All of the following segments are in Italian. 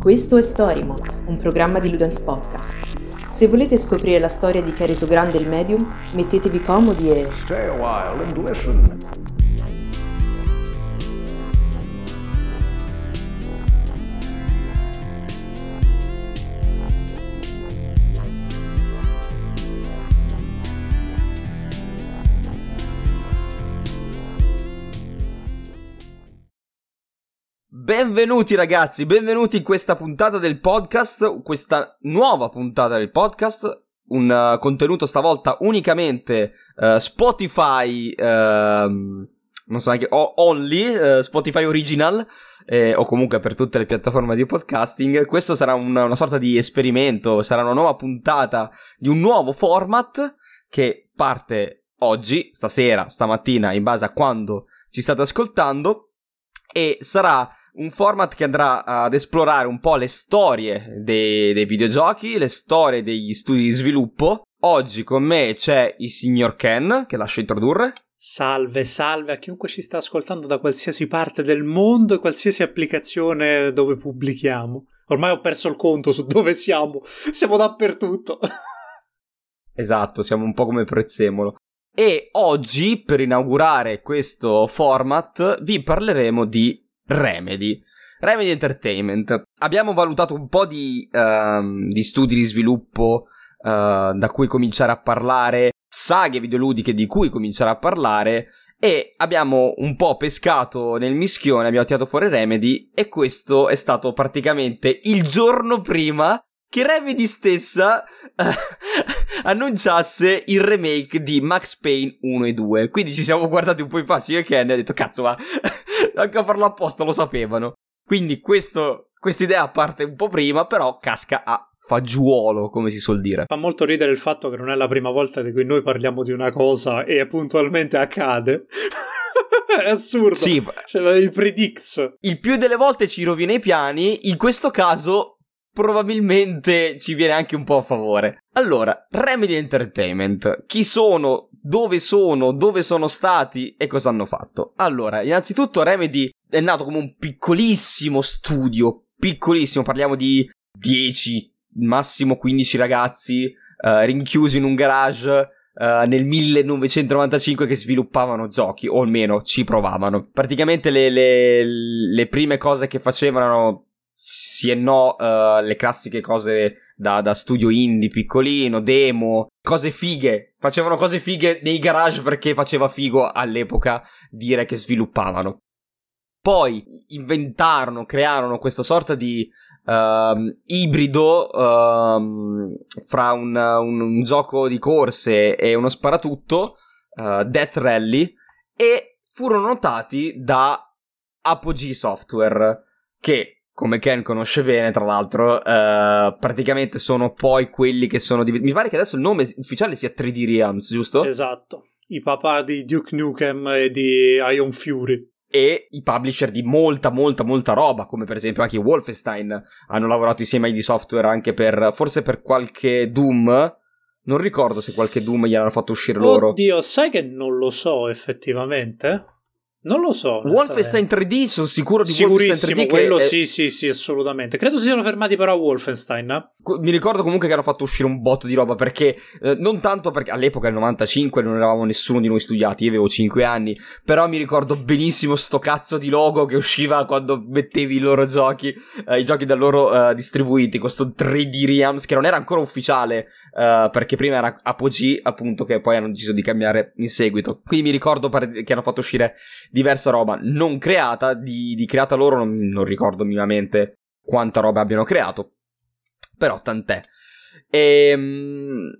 Questo è Storymo, un programma di Ludens Podcast. Se volete scoprire la storia di chi ha reso grande il medium, mettetevi comodi e... Stay a while and listen. Benvenuti ragazzi, benvenuti in questa puntata del podcast, questa nuova puntata del podcast, un uh, contenuto stavolta unicamente uh, Spotify, uh, non so neanche, only, uh, Spotify original, eh, o comunque per tutte le piattaforme di podcasting. Questo sarà una, una sorta di esperimento, sarà una nuova puntata di un nuovo format che parte oggi, stasera, stamattina, in base a quando ci state ascoltando, e sarà un format che andrà ad esplorare un po' le storie dei, dei, videogiochi, le storie degli studi di sviluppo. Oggi con me c'è il signor Ken, che lascio introdurre. Salve, salve a chiunque ci sta ascoltando da qualsiasi parte del mondo e qualsiasi applicazione dove pubblichiamo. Ormai ho perso il conto su dove siamo. Siamo dappertutto. esatto, siamo un po' come Prezzemolo. E oggi, per inaugurare questo format, vi parleremo di Remedy. Remedy Entertainment. Abbiamo valutato un po' di, uh, di studi di sviluppo uh, da cui cominciare a parlare, saghe videoludiche di cui cominciare a parlare e abbiamo un po' pescato nel mischione, abbiamo tirato fuori Remedy e questo è stato praticamente il giorno prima che Remedy stessa annunciasse il remake di Max Payne 1 e 2. Quindi ci siamo guardati un po' in faccia io e Ken e ha detto cazzo ma anche a farlo apposta lo sapevano. Quindi questa idea parte un po' prima, però casca a fagiuolo, come si suol dire. Fa molto ridere il fatto che non è la prima volta di cui noi parliamo di una cosa e puntualmente accade. è assurdo. Sì. Cioè, il predicts. Il più delle volte ci rovina i piani, in questo caso probabilmente ci viene anche un po' a favore. Allora, Remedy Entertainment, chi sono, dove sono, dove sono stati e cosa hanno fatto? Allora, innanzitutto Remedy è nato come un piccolissimo studio, piccolissimo, parliamo di 10, massimo 15 ragazzi uh, rinchiusi in un garage Uh, nel 1995 che sviluppavano giochi, o almeno ci provavano. Praticamente le, le, le prime cose che facevano sì e no, uh, le classiche cose da, da, studio indie piccolino, demo, cose fighe. Facevano cose fighe nei garage perché faceva figo all'epoca dire che sviluppavano. Poi inventarono, crearono questa sorta di uh, ibrido uh, fra un, un, un, gioco di corse e uno sparatutto, uh, Death Rally, e furono notati da Apogee Software, che come Ken conosce bene, tra l'altro, uh, praticamente sono poi quelli che sono diventati. Mi pare che adesso il nome ufficiale sia 3D Realms, giusto? Esatto. I papà di Duke Nukem e di Ion Fury. E i publisher di molta, molta, molta roba, come per esempio anche Wolfenstein hanno lavorato insieme ai di software anche per. forse per qualche Doom. Non ricordo se qualche Doom gli hanno fatto uscire loro. Oddio, sai che non lo so effettivamente? Non lo so. Wolfenstein 3D, sono sicuro di Wolfenstein 3D. quello che sì, sì, sì, assolutamente. Credo si siano fermati però a Wolfenstein. Eh? Mi ricordo comunque che hanno fatto uscire un botto di roba perché, eh, non tanto perché all'epoca nel 95 non eravamo nessuno di noi studiati, io avevo 5 anni, però mi ricordo benissimo sto cazzo di logo che usciva quando mettevi i loro giochi, eh, i giochi da loro eh, distribuiti, questo 3D Realms che non era ancora ufficiale eh, perché prima era Apogee appunto che poi hanno deciso di cambiare in seguito. Quindi mi ricordo che hanno fatto uscire diversa roba non creata, di, di creata loro non, non, ricordo minimamente quanta roba abbiano creato, però tant'è. E, ehm,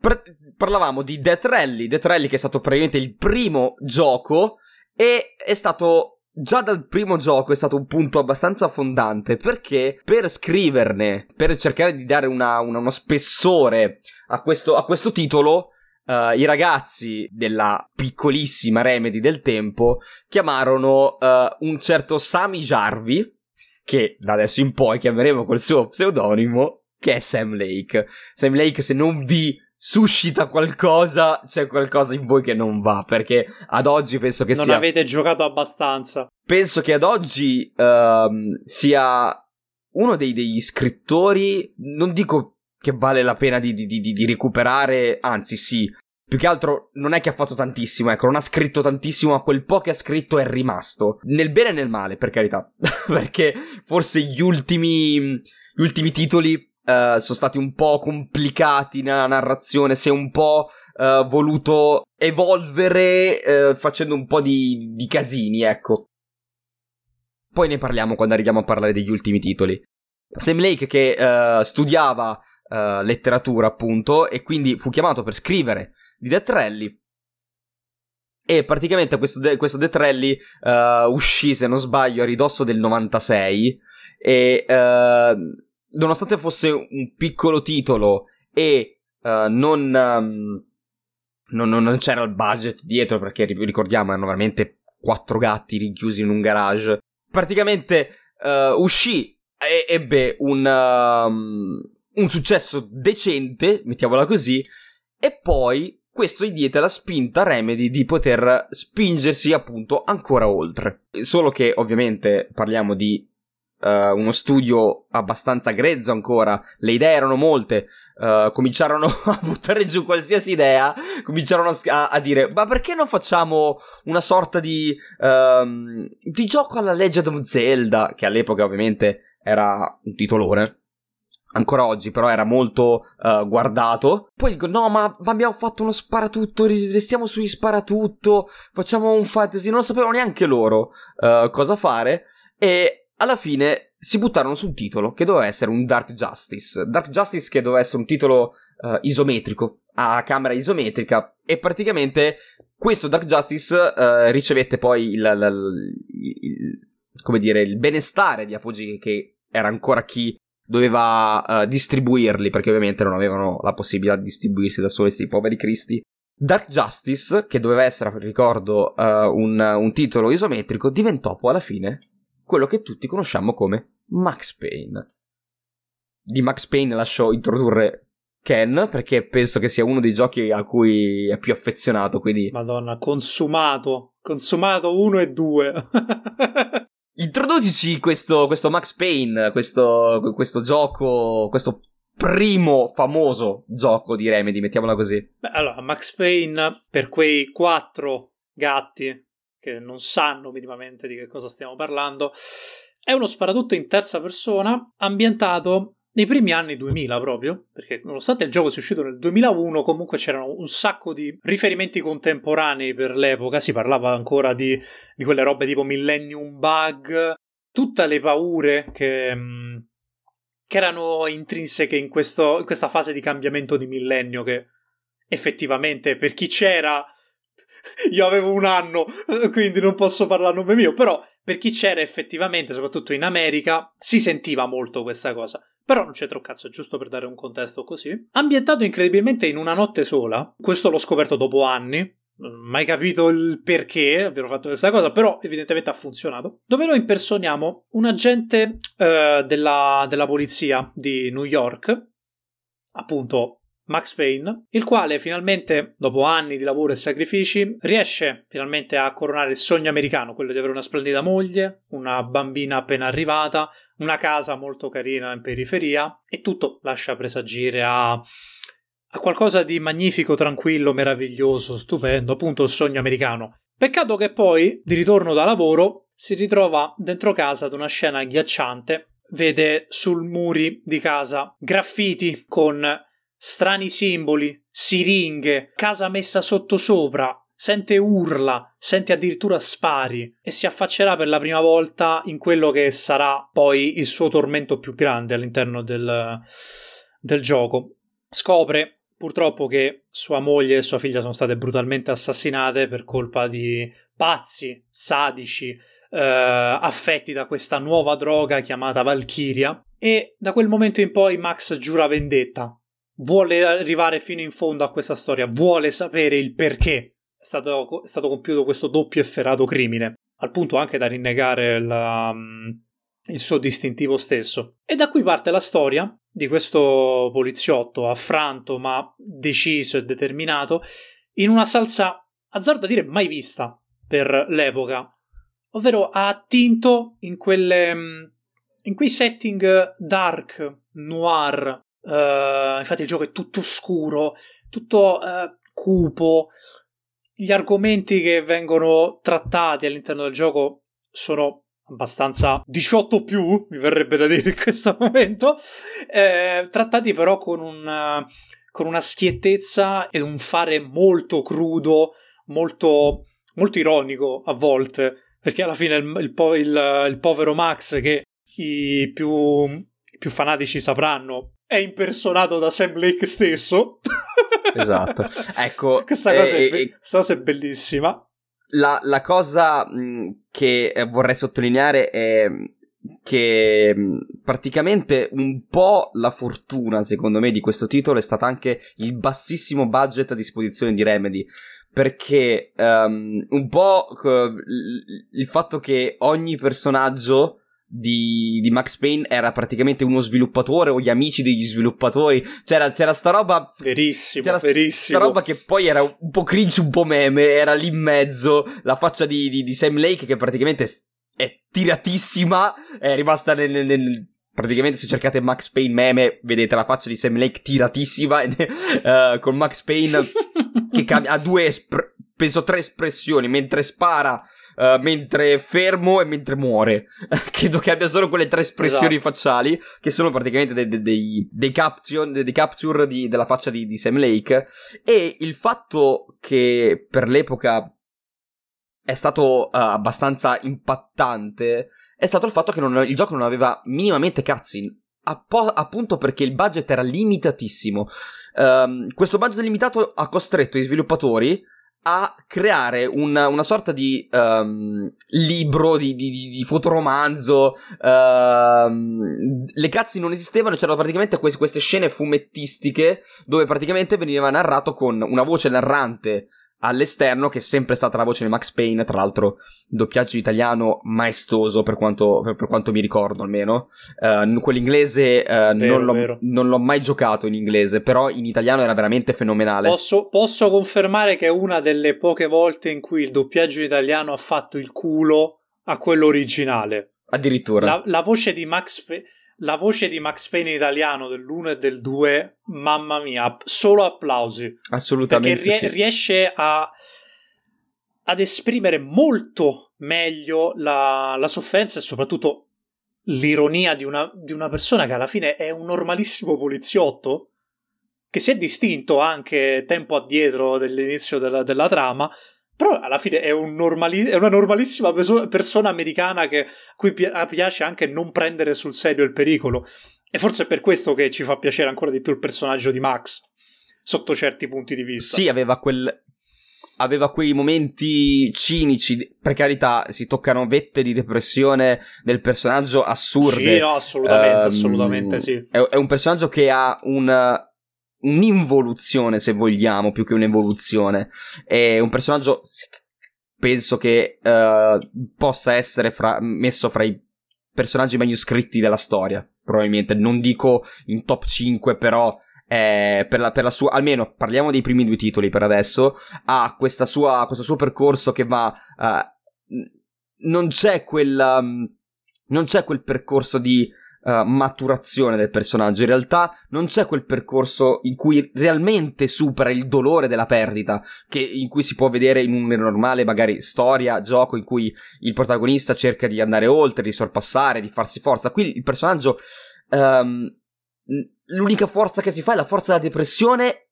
par- parlavamo di Death Rally, Death Rally che è stato praticamente il primo gioco e è stato già dal primo gioco è stato un punto abbastanza fondante perché per scriverne, per cercare di dare una, una, uno spessore a questo, a questo titolo, uh, i ragazzi della piccolissima Remedy del tempo chiamarono uh, un certo Sami Jarvi, che da adesso in poi chiameremo col suo pseudonimo, che è Sam Lake. Sam Lake, se non vi suscita qualcosa, c'è qualcosa in voi che non va, perché ad oggi penso che non sia... Non avete giocato abbastanza. Penso che ad oggi uh, sia uno dei, degli scrittori, non dico che vale la pena di, di, di, di recuperare, anzi sì, più che altro non è che ha fatto tantissimo, ecco, non ha scritto tantissimo, ma quel po' che ha scritto è rimasto. Nel bene e nel male, per carità. Perché forse gli ultimi, gli ultimi titoli uh, sono stati un po' complicati nella narrazione, si è un po' uh, voluto evolvere uh, facendo un po' di, di casini, ecco. Poi ne parliamo quando arriviamo a parlare degli ultimi titoli. Sam Lake che studiava letteratura, appunto, e quindi fu chiamato per scrivere di Death Rally. E praticamente questo, de- questo Death Rally uh, uscì, se non sbaglio, a ridosso del 96 e uh, nonostante fosse un piccolo titolo e uh, non, um, non, non, c'era il budget dietro perché ricordiamo erano veramente quattro gatti rinchiusi in un garage, praticamente uscì e ebbe un, um, un successo decente, mettiamola così, e poi questo gli diede la spinta a Remedy di poter spingersi appunto ancora oltre. Solo che ovviamente parliamo di uh, uno studio abbastanza grezzo ancora, le idee erano molte, uh, cominciarono a buttare giù qualsiasi idea, cominciarono a, a, dire ma perché non facciamo una sorta di, uh, di gioco alla Legend of Zelda, che all'epoca ovviamente era un titolone ancora oggi, però era molto uh, guardato. Poi dico: No, ma, ma, abbiamo fatto uno sparatutto, restiamo sugli sparatutto, facciamo un fantasy. Non sapevano neanche loro uh, cosa fare. E alla fine si buttarono sul titolo, che doveva essere un Dark Justice. Dark Justice che doveva essere un titolo uh, isometrico, a camera isometrica. E praticamente questo Dark Justice ricevette poi il, il, il, il, come dire, il benestare di Apogee, che era ancora chi doveva uh, distribuirli, perché ovviamente non avevano la possibilità di distribuirsi da soli questi poveri cristi. Dark Justice, che doveva essere, ricordo, uh, un, un, titolo isometrico, diventò poi alla fine quello che tutti conosciamo come Max Payne. Di Max Payne lascio introdurre Ken, perché penso che sia uno dei giochi a cui è più affezionato, quindi... Madonna, consumato, consumato uno e due. Introducici questo, questo Max Payne, questo, questo gioco, questo primo famoso gioco di Remedy, mettiamola così. Beh, allora, Max Payne, per quei quattro gatti che non sanno minimamente di che cosa stiamo parlando, è uno sparatutto in terza persona ambientato nei primi anni 2000 proprio, perché nonostante il gioco sia uscito nel 2001, comunque c'erano un sacco di riferimenti contemporanei per l'epoca, si parlava ancora di, di quelle robe tipo Millennium Bug, tutte le paure che, mm, che erano intrinseche in, questo, in questa fase di cambiamento di millennio che effettivamente per chi c'era io avevo un anno, quindi non posso parlare a nome mio, però per chi c'era effettivamente, soprattutto in America, si sentiva molto questa cosa. Però non c'entra un cazzo, giusto per dare un contesto così. Ambientato incredibilmente in una notte sola, questo l'ho scoperto dopo anni, mai capito il perché abbiano fatto questa cosa, però evidentemente ha funzionato. Dove noi impersoniamo un agente uh, della, della polizia di New York, appunto Max Payne, il quale finalmente, dopo anni di lavoro e sacrifici, riesce finalmente a coronare il sogno americano, quello di avere una splendida moglie, una bambina appena arrivata, una casa molto carina in periferia e tutto lascia presagire a, a qualcosa di magnifico, tranquillo, meraviglioso, stupendo, appunto il sogno americano. Peccato che poi, di ritorno da lavoro, si ritrova dentro casa ad una scena agghiacciante vede sul muri di casa graffiti con strani simboli, siringhe, casa messa sottosopra, sente urla, sente addirittura spari e si affaccerà per la prima volta in quello che sarà poi il suo tormento più grande all'interno del, del gioco. Scopre purtroppo che sua moglie e sua figlia sono state brutalmente assassinate per colpa di pazzi, sadici, eh, affetti da questa nuova droga chiamata Valkyria. E da quel momento in poi Max giura vendetta vuole arrivare fino in fondo a questa storia, vuole sapere il perché stato, è stato compiuto questo doppio efferato crimine, al punto anche da rinnegare la, mm, il suo distintivo stesso. E da qui parte la storia di questo poliziotto affranto ma deciso e determinato in una salsa, azzardo a dire, mai vista per l'epoca, ovvero ha attinto in quelle in quei setting dark, noir, uh, infatti il gioco è tutto scuro, tutto uh, cupo, gli argomenti che vengono trattati all'interno del gioco sono abbastanza 18 più, mi verrebbe da dire in questo momento, eh, trattati però con, un, con una schiettezza ed un fare molto crudo, molto, molto ironico a volte, perché alla fine il, il, il, il povero Max che i più, i più fanatici sapranno è impersonato da Sam Lake stesso. esatto. Ecco, questa, cosa eh, è, be- questa cosa è bellissima. La, la cosa mh, che vorrei sottolineare è che praticamente un po' la fortuna, secondo me, di questo titolo è stata anche il bassissimo budget a disposizione di Remedy. Perché um, un po' il fatto che ogni personaggio di, di, Max Payne era praticamente uno sviluppatore o gli amici degli sviluppatori. C'era, c'era sta roba. Verissimo, c'era verissimo. Sta roba che poi era un po' cringe, un po' meme. Era lì in mezzo. La faccia di, di, di Sam Lake che praticamente è tiratissima. È rimasta nel, nel, nel praticamente se cercate Max Payne meme vedete la faccia di Sam Lake tiratissima uh, con Max Payne che cambia, ha due espr- penso tre espressioni mentre spara uh, mentre fermo e mentre muore. Credo che abbia solo quelle tre espressioni esatto. facciali, che sono praticamente dei, dei, dei, dei capture, dei capture di, della faccia di, di Sam Lake. E il fatto che per l'epoca è stato uh, abbastanza impattante è stato il fatto che non, il gioco non aveva minimamente cutscene. Appo- appunto perché il budget era limitatissimo. Um, questo budget limitato ha costretto i sviluppatori a creare una, una sorta di um, libro, di, di, di fotoromanzo. Uh, le cazzi non esistevano, c'erano praticamente queste, queste scene fumettistiche dove praticamente veniva narrato con una voce narrante all'esterno, che è sempre stata la voce di Max Payne, tra l'altro doppiaggio italiano maestoso per quanto, per, per quanto mi ricordo almeno. Uh, quell'inglese uh, vero, non, l'ho, non, l'ho, mai giocato in inglese, però in italiano era veramente fenomenale. Posso, posso confermare che è una delle poche volte in cui il doppiaggio italiano ha fatto il culo a quello originale. Addirittura. La, la voce di Max Payne la voce di Max Payne in italiano dell'1 e del 2, mamma mia, solo applausi. Assolutamente. Perché rie- sì. riesce a, ad esprimere molto meglio la, la sofferenza e soprattutto l'ironia di una, di una persona che alla fine è un normalissimo poliziotto che si è distinto anche tempo addietro dell'inizio della, della trama, però alla fine è, un normali- è una normalissima perso- persona americana che, a cui pi- piace anche non prendere sul serio il pericolo. E forse è per questo che ci fa piacere ancora di più il personaggio di Max, sotto certi punti di vista. Sì, aveva quel. Aveva quei momenti cinici, per carità, si toccano vette di depressione del personaggio assurde. Sì, no, assolutamente, um, assolutamente sì. È, è un personaggio che ha un un'involuzione, se vogliamo, più che un'evoluzione. È un personaggio, penso che uh, possa essere fra, messo fra i personaggi meglio scritti della storia, probabilmente. Non dico in top 5, però eh, per, la, per, la, sua, almeno parliamo dei primi due titoli per adesso, ha sua, questo suo percorso che va... Uh, non c'è quel... Um, non c'è quel percorso di uh, maturazione del personaggio. In realtà non c'è quel percorso in cui realmente supera il dolore della perdita, che, in cui si può vedere in un normale, magari, storia, gioco, in cui il protagonista cerca di andare oltre, di sorpassare, di farsi forza. Qui il personaggio. Um, l'unica forza che si fa è la forza della depressione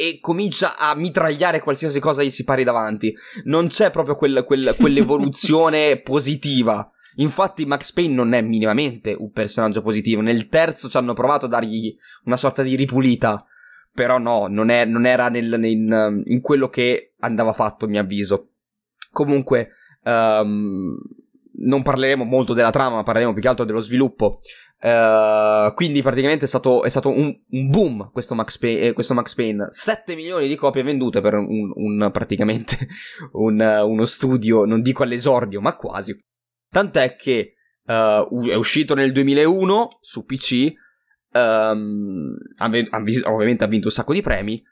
e comincia a mitragliare qualsiasi cosa gli si pari davanti. Non c'è proprio quel, quel, quell'evoluzione positiva. Infatti Max Payne non è minimamente un personaggio positivo. Nel terzo ci hanno provato a dargli una sorta di ripulita. Però no, non, è, non era nel, in, in, quello che andava fatto, a mio avviso. Comunque, um, non parleremo molto della trama, ma parleremo più che altro dello sviluppo. Uh, quindi praticamente è stato, è stato un, un, boom questo Max, Payne, eh, questo Max, Payne, 7 milioni di copie vendute per un, un praticamente un, uno studio, non dico all'esordio, ma quasi. Tant'è che uh, è uscito nel 2001 su PC, um, ehm, ha, ovviamente ha vinto un sacco di premi,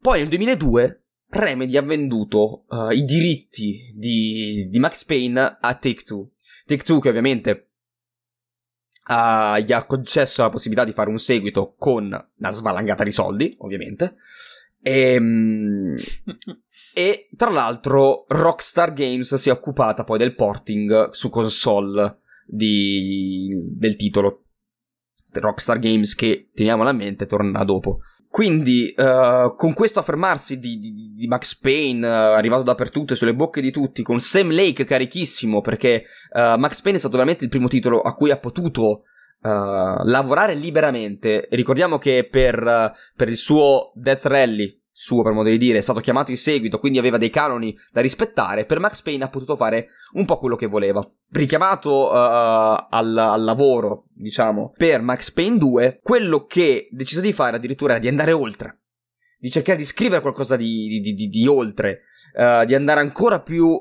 poi nel 2002 Remedy ha venduto uh, i diritti di, di, Max Payne a Take-Two. Take-Two che ovviamente uh, gli ha concesso la possibilità di fare un seguito con una svalangata di soldi, ovviamente. E, ehm, e tra l'altro Rockstar Games si è occupata poi del porting su console di, del titolo. Rockstar Games che, teniamola a mente, tornerà dopo. Quindi, uh, con questo affermarsi di, di, di Max Payne, uh, arrivato dappertutto e sulle bocche di tutti, con Sam Lake carichissimo, perché uh, Max Payne è stato veramente il primo titolo a cui ha potuto lavorare liberamente. Ricordiamo che per, per il suo Death Rally, suo per modo di dire, è stato chiamato in seguito, quindi aveva dei canoni da rispettare, per Max Payne ha potuto fare un po' quello che voleva. Richiamato uh, al, al, lavoro, diciamo, per Max Payne 2, quello che decise di fare addirittura era di andare oltre, di cercare di scrivere qualcosa di, di, di, di oltre, uh, di andare ancora più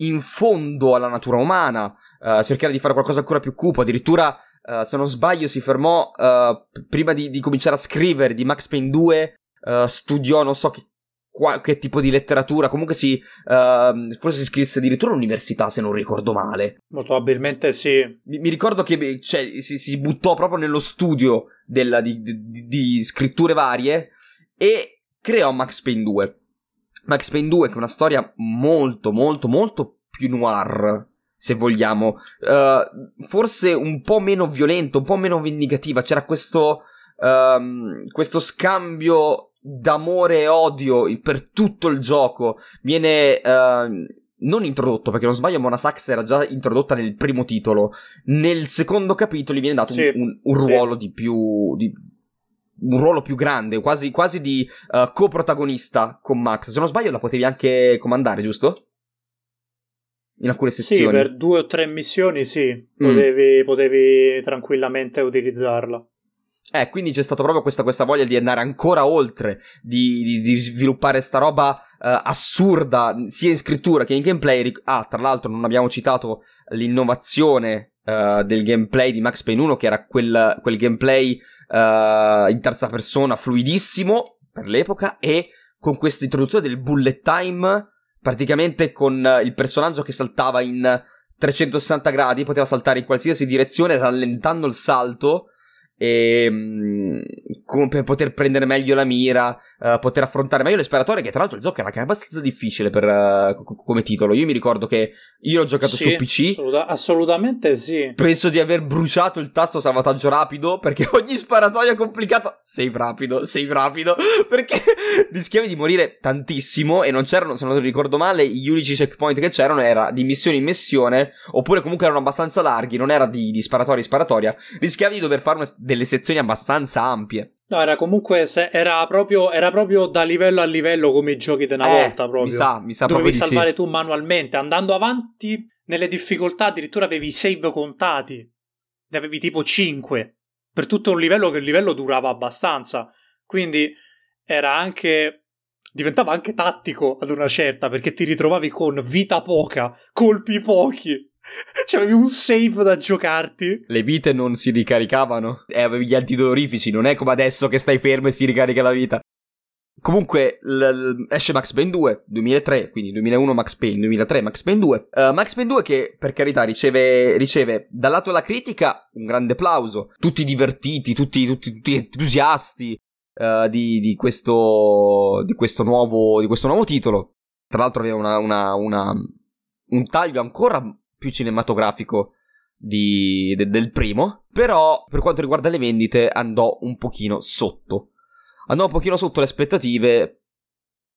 in fondo alla natura umana, uh, cercare di fare qualcosa ancora più cupo, addirittura... Uh, se non sbaglio, si fermò uh, prima di, di, cominciare a scrivere di Max Payne 2 uh, studiò non so che, qua, che, tipo di letteratura, comunque si, uh, forse si iscrisse addirittura all'università se non ricordo male. Molto probabilmente sì. Mi, mi ricordo che cioè, si, si, buttò proprio nello studio della, di, di, di scritture varie e creò Max Payne 2. Max Payne 2 che è una storia molto molto molto più noir se vogliamo, uh, forse un po' meno violento, un po' meno vendicativa. C'era questo, um, questo scambio d'amore e odio per tutto il gioco viene uh, non introdotto perché non sbaglio Mona Sax era già introdotta nel primo titolo nel secondo capitolo gli viene dato sì, un, un, ruolo sì. di più di, un ruolo più grande quasi, quasi di uh, coprotagonista con Max se non sbaglio la potevi anche comandare giusto? In alcune sezioni sì per due o tre missioni sì mm. potevi, mm. potevi tranquillamente utilizzarla eh, quindi c'è stata proprio questa, questa, voglia di andare ancora oltre, di, di, di sviluppare sta roba uh, assurda, sia in scrittura che in gameplay. Ah, tra l'altro non abbiamo citato l'innovazione uh, del gameplay di Max Payne 1, che era quel, quel gameplay uh, in terza persona fluidissimo per l'epoca e con questa introduzione del bullet time, praticamente con il personaggio che saltava in 360 gradi, poteva saltare in qualsiasi direzione rallentando il salto e ehm, com- per poter prendere meglio la mira, uh, poter affrontare meglio le sparatorie, che tra l'altro il gioco era anche abbastanza difficile per, uh, co- come titolo. Io mi ricordo che io l'ho giocato sì, su PC. Assoluta- assolutamente sì. Penso di aver bruciato il tasto salvataggio rapido perché ogni sparatoria complicata. Sei rapido, sei rapido. Perché rischiavi di morire tantissimo e non c'erano, se non ricordo male, gli unici checkpoint che c'erano era di missione in missione, oppure comunque erano abbastanza larghi, non era di, di sparatoria in sparatoria. Rischiavi di dover fare una delle sezioni abbastanza ampie. No, era comunque se, era, proprio, era proprio da livello a livello come i giochi di una eh, volta proprio. Mi sa, mi sa Dovevi salvare sì. tu manualmente, andando avanti nelle difficoltà addirittura avevi save contati. Ne avevi tipo 5 per tutto un livello che il livello durava abbastanza. Quindi era anche diventava anche tattico ad una certa perché ti ritrovavi con vita poca, colpi pochi C'avevi un save da giocarti. Le vite non si ricaricavano. E avevi gli antidolorifici. Non è come adesso che stai fermo e si ricarica la vita. Comunque, l- l- esce Max Payne 2, 2003, quindi 2001 Max Payne, 2003 Max Payne 2. Uh, Max Payne 2 che, per carità, riceve, riceve dal lato della critica un grande applauso. Tutti divertiti, tutti, tutti, tutti entusiasti uh, di, di, questo, di, questo nuovo, di questo nuovo titolo. Tra l'altro aveva una, una, una, un taglio ancora più cinematografico di, de, del primo, però per quanto riguarda le vendite andò un pochino sotto. Andò un pochino sotto le aspettative,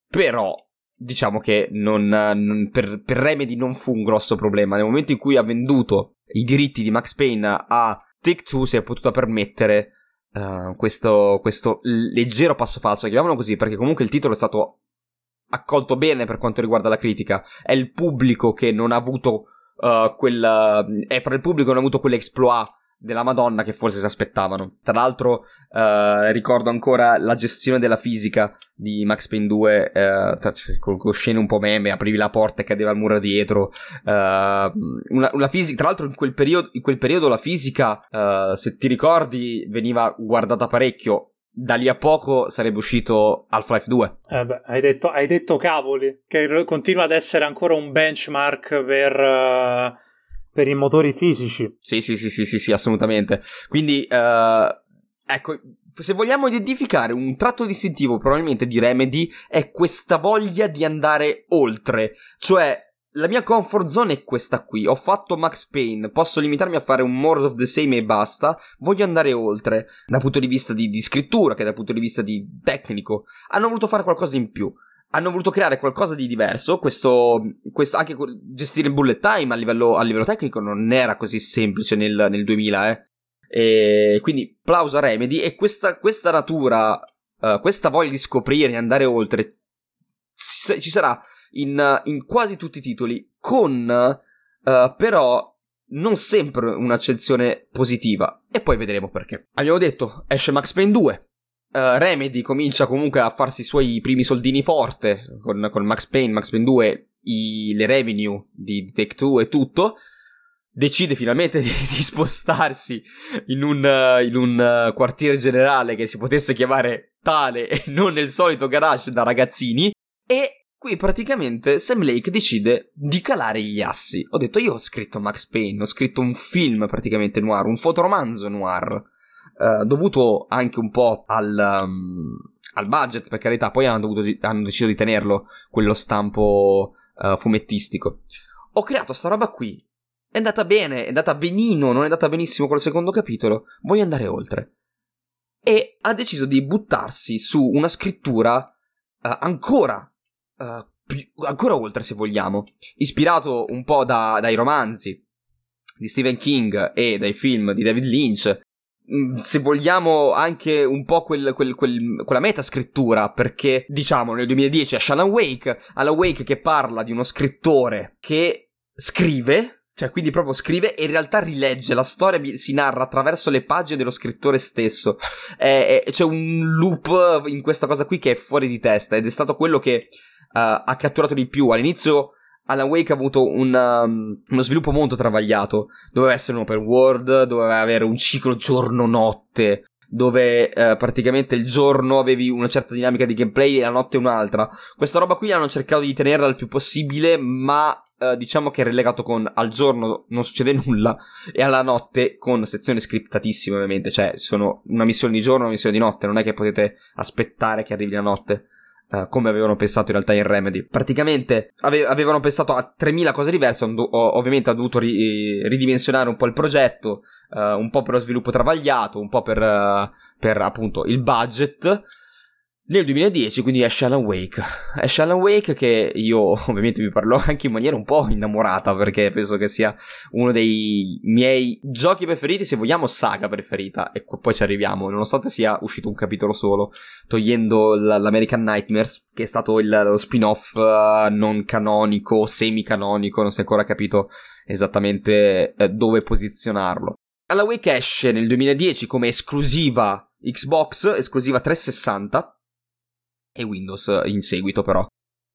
però diciamo che non, non, per, per Remedy non fu un grosso problema. Nel momento in cui ha venduto i diritti di Max Payne a Take-Two si è potuta permettere uh, questo, questo leggero passo falso, chiamiamolo così, perché comunque il titolo è stato accolto bene per quanto riguarda la critica. È il pubblico che non ha avuto uh, quella, è fra il pubblico non ha avuto quell'exploit della Madonna che forse si aspettavano. Tra l'altro, eh, ricordo ancora la gestione della fisica di Max Payne 2, eh, con, con, scene un po' meme, aprivi la porta e cadeva il muro dietro. Eh, una, una fisica, tra l'altro, in quel periodo, in quel periodo la fisica, eh, se ti ricordi, veniva guardata parecchio. Da lì a poco sarebbe uscito Half-Life 2. Eh beh, hai detto, hai detto cavoli, che continua ad essere ancora un benchmark per. Uh per i motori fisici. Sì, sì, sì, sì, sì, sì assolutamente. Quindi, uh, ecco, se vogliamo identificare un tratto distintivo probabilmente di Remedy è questa voglia di andare oltre. Cioè, la mia comfort zone è questa qui. Ho fatto Max Payne, posso limitarmi a fare un more of the same e basta. Voglio andare oltre, dal punto di vista di, di scrittura che dal punto di vista di tecnico. Hanno voluto fare qualcosa in più hanno voluto creare qualcosa di diverso. Questo, questo anche gestire il bullet time a livello, a livello, tecnico non era così semplice nel, nel 2000, eh. E quindi plauso a Remedy e questa, questa natura, uh, questa voglia di scoprire e andare oltre ci sarà in, in quasi tutti i titoli, con uh, però non sempre un'accezione positiva. E poi vedremo perché. Abbiamo detto, esce Max Payne 2. Uh, Remedy comincia comunque a farsi i suoi primi soldini forte con, con Max Payne, Max Payne 2, i, le revenue di Take Two e tutto. Decide finalmente di, di spostarsi in un, uh, in un uh, quartiere generale che si potesse chiamare tale e non nel solito garage da ragazzini. E qui praticamente Sam Lake decide di calare gli assi. Ho detto io ho scritto Max Payne, ho scritto un film praticamente noir, un fotoromanzo noir eh, dovuto anche un po' al, um, al, budget, per carità, poi hanno, dovuto, hanno deciso di tenerlo, quello stampo uh, fumettistico. Ho creato sta roba qui, è andata bene, è andata benino, non è andata benissimo col secondo capitolo, voglio andare oltre. E ha deciso di buttarsi su una scrittura uh, ancora, uh, più, ancora oltre se vogliamo, ispirato un po' da, dai romanzi di Stephen King e dai film di David Lynch, Mm, se vogliamo anche un po' quel, quel, quel, quella metascrittura perché diciamo nel 2010 esce Alan Wake Alan Wake che parla di uno scrittore che scrive cioè quindi proprio scrive e in realtà rilegge la storia si narra attraverso le pagine dello scrittore stesso. È, è, c'è un loop in questa cosa qui che è fuori di testa ed è stato quello che ha catturato di più all'inizio Alan Wake ha avuto un, um, uno sviluppo molto travagliato. Doveva essere un open world, doveva avere un ciclo giorno-notte, dove eh, praticamente il giorno avevi una certa dinamica di gameplay e la notte un'altra. Questa roba qui hanno cercato di tenerla il più possibile, ma eh, diciamo che è relegato con al giorno non succede nulla e alla notte con sezioni scriptatissime ovviamente, cioè sono una missione di giorno e una missione di notte, non è che potete aspettare che arrivi la notte. Uh, come avevano pensato in realtà in Remedy. Praticamente ave- avevano pensato a 3000 cose diverse, do- ovviamente ha dovuto ri- ridimensionare un po' il progetto, uh, un po' per lo sviluppo travagliato, un po' per, uh, per appunto il budget nel 2010 quindi esce Alan Wake. Esce Alan Wake che io ovviamente vi parlo anche in maniera un po' innamorata perché penso che sia uno dei miei giochi preferiti, se vogliamo saga preferita e poi ci arriviamo, nonostante sia uscito un capitolo solo, togliendo l'American Nightmares che è stato il, lo spin-off uh, non canonico, semi-canonico, non si è ancora capito esattamente uh, dove posizionarlo. Alan Wake esce nel 2010 come esclusiva Xbox, esclusiva 360 e Windows in seguito però.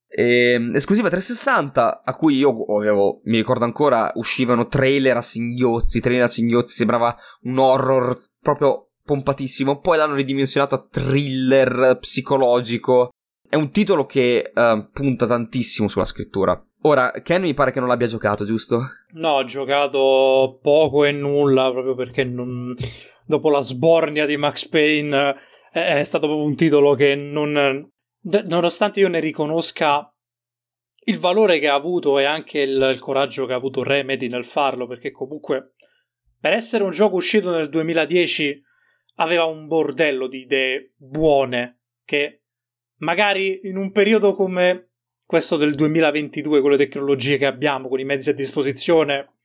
E, ehm, esclusiva 360 a cui io avevo, mi ricordo ancora, uscivano trailer a singhiozzi, trailer a singhiozzi, sembrava un horror proprio pompatissimo, poi l'hanno ridimensionato a thriller psicologico. È un titolo che uh, punta tantissimo sulla scrittura. Ora, Ken mi pare che non l'abbia giocato, giusto? No, ho giocato poco e nulla proprio perché non... dopo la sbornia di Max Payne è stato proprio un titolo che non, nonostante io ne riconosca il valore che ha avuto e anche il, il, coraggio che ha avuto Remedy nel farlo, perché comunque per essere un gioco uscito nel 2010 aveva un bordello di idee buone che magari in un periodo come questo del 2022, con le tecnologie che abbiamo, con i mezzi a disposizione,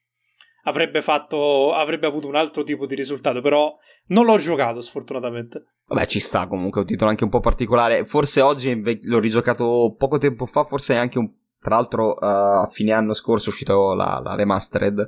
avrebbe fatto avrebbe avuto un altro tipo di risultato, però non l'ho giocato sfortunatamente. Vabbè, ci sta comunque, è un titolo anche un po' particolare. Forse oggi l'ho rigiocato poco tempo fa, forse anche un tra l'altro uh, a fine anno scorso è uscito la, la remastered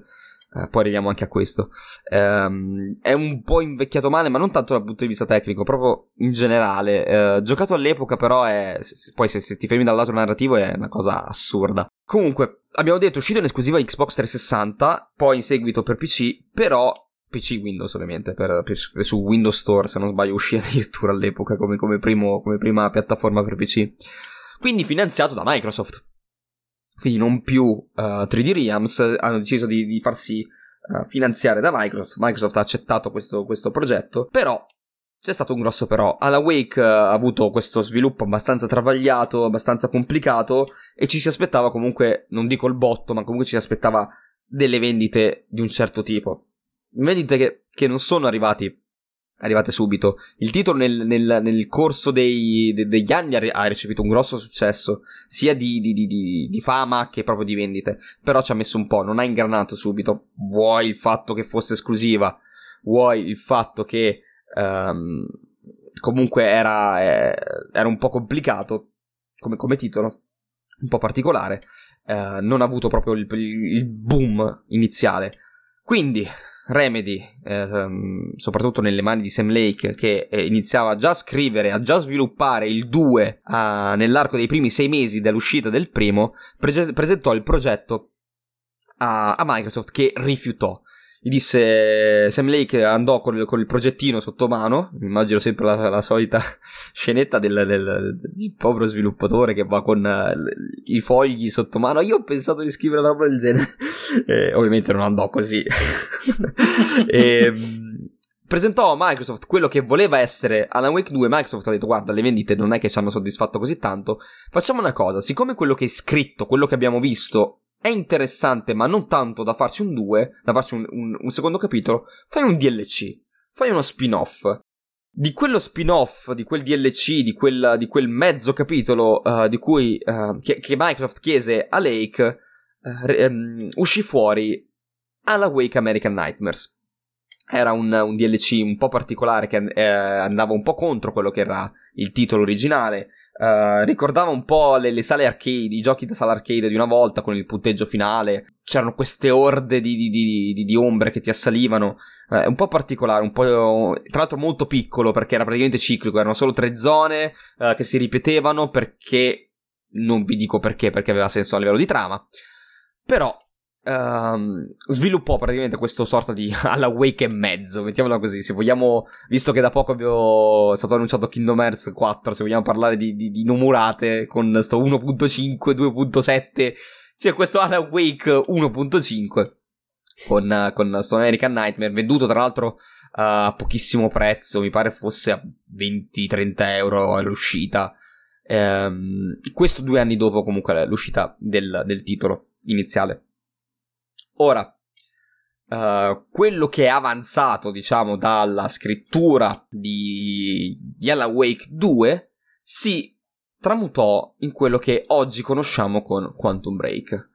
Eh, poi arriviamo anche a questo. Ehm, è un po' invecchiato male, ma non tanto dal punto di vista tecnico, proprio in generale. Eh, giocato all'epoca, però, è, poi se, se, ti fermi dal lato narrativo è una cosa assurda. Comunque, abbiamo detto, è uscito in esclusiva Xbox 360, poi in seguito per PC, però PC Windows ovviamente, per, per, su Windows Store se non sbaglio uscì addirittura all'epoca come, come, primo, come prima piattaforma per PC. Quindi finanziato da Microsoft quindi non più uh, eh, 3D Realms, hanno deciso di, di farsi uh, finanziare da Microsoft. Microsoft ha accettato questo, questo, progetto, però c'è stato un grosso però. Alla Wake uh, ha avuto questo sviluppo abbastanza travagliato, abbastanza complicato e ci si aspettava comunque, non dico il botto, ma comunque ci si aspettava delle vendite di un certo tipo. Vendite che, che non sono arrivati arrivate subito. Il titolo nel, nel, nel corso dei, de, degli anni ha, ricevuto un grosso successo, sia di, di, di, di, fama che proprio di vendite, però ci ha messo un po', non ha ingranato subito. Vuoi il fatto che fosse esclusiva, vuoi il fatto che um, comunque era, eh, era, un po' complicato come, come titolo, un po' particolare, eh, non ha avuto proprio il, il boom iniziale. Quindi, Remedy, eh, ehm, soprattutto nelle mani di Sam Lake, che eh, iniziava già a scrivere, a già sviluppare il 2 a, nell'arco dei primi sei mesi dall'uscita del primo, pre- presentò il progetto a, a Microsoft che rifiutò gli disse Sam Lake andò con il, con il progettino sotto mano. Immagino sempre la, la solita scenetta del, del, del, povero sviluppatore che va con uh, i fogli sotto mano. Io ho pensato di scrivere una roba del genere. Eh, ovviamente non andò così. E, ehm, presentò a Microsoft quello che voleva essere. Alan Wake 2 Microsoft ha detto guarda le vendite non è che ci hanno soddisfatto così tanto. Facciamo una cosa siccome quello che è scritto quello che abbiamo visto è interessante, ma non tanto da farci un 2, da farci un, un, un secondo capitolo, fai un DLC, fai uno spin-off. Di quello spin-off, di quel DLC, di quel, di quel mezzo capitolo uh, di cui, uh, che, che, Microsoft chiese a Lake, uh, um, uscì fuori alla Wake American Nightmares. Era un, un DLC un po' particolare che andava un po' contro quello che era il titolo originale, Uh, ricordava un po' le, le, sale arcade, i giochi da sala arcade di una volta con il punteggio finale. C'erano queste orde di, di, di, di ombre che ti assalivano. È un po' particolare, un po'. Tra l'altro molto piccolo perché era praticamente ciclico. Erano solo tre zone uh, che si ripetevano perché. Non vi dico perché, perché aveva senso a livello di trama. Però Uh, sviluppò praticamente questo sorta di alla Wake e mezzo, mettiamola così. Se vogliamo, visto che da poco abbiamo, è stato annunciato Kingdom Hearts 4, se vogliamo parlare di, di, di numurate con sto 1.5, 2.7, c'è questo Alla Wake 1.5 con, con Stone American Nightmare, venduto tra l'altro a pochissimo prezzo, mi pare fosse a 20-30 euro all'uscita. Um, questo due anni dopo comunque l'uscita del, del titolo iniziale. Ora, uh, quello che è avanzato, diciamo, dalla scrittura di, Alan Wake 2 si tramutò in quello che oggi conosciamo con Quantum Break.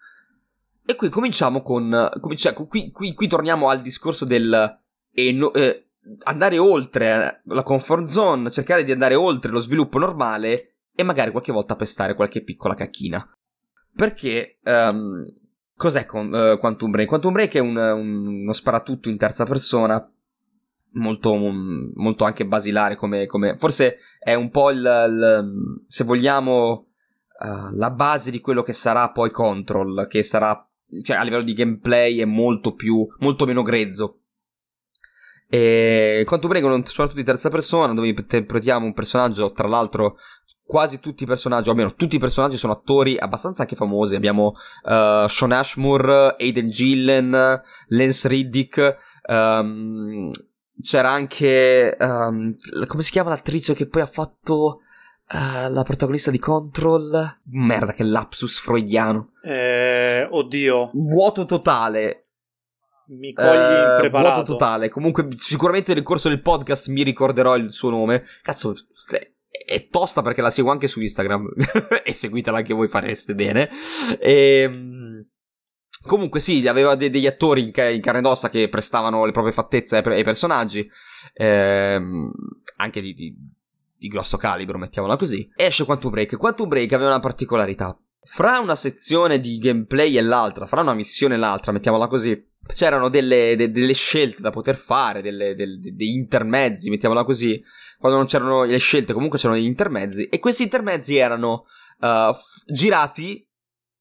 E qui cominciamo con. Cioè, qui, qui, qui, torniamo al discorso del. Eh, no, eh, andare oltre la comfort zone, cercare di andare oltre lo sviluppo normale e magari qualche volta pestare qualche piccola cacchina. Perché um, Cos'è con, uh, Quantum Break? Quantum Break è un, un, uno sparatutto in terza persona, molto, um, molto anche basilare, come, come, forse è un po' il, il se vogliamo, uh, la base di quello che sarà poi Control, che sarà, cioè a livello di gameplay è molto più, molto meno grezzo. E Quantum Break è un sparatutto in terza persona dove interpretiamo un personaggio, tra l'altro quasi tutti i personaggi, o almeno tutti i personaggi sono attori abbastanza anche famosi. Abbiamo uh, Sean Ashmore, Aiden Gillen, Lance Riddick. Um, c'era anche. Um, come si chiama l'attrice che poi ha fatto. Uh, la protagonista di Control. Merda, che lapsus freudiano. Eh, oddio. Vuoto totale. Mi cogli uh, impreparato. Vuoto totale. Comunque, sicuramente nel corso del podcast mi ricorderò il suo nome. Cazzo, è tosta perché la seguo anche su Instagram e seguitela anche voi fareste bene. E, ehm, comunque sì, aveva de- degli attori in, ca- in, carne ed ossa che prestavano le proprie fattezze ai, pre- ai personaggi, ehm, anche di, di, di, grosso calibro, mettiamola così. Esce Quantum Break. Quantum Break aveva una particolarità. Fra una sezione di gameplay e l'altra, fra una missione e l'altra, mettiamola così, c'erano delle, de, delle, scelte da poter fare, delle, delle, dei intermezzi, mettiamola così. Quando non c'erano le scelte, comunque c'erano degli intermezzi. E questi intermezzi erano uh, f- girati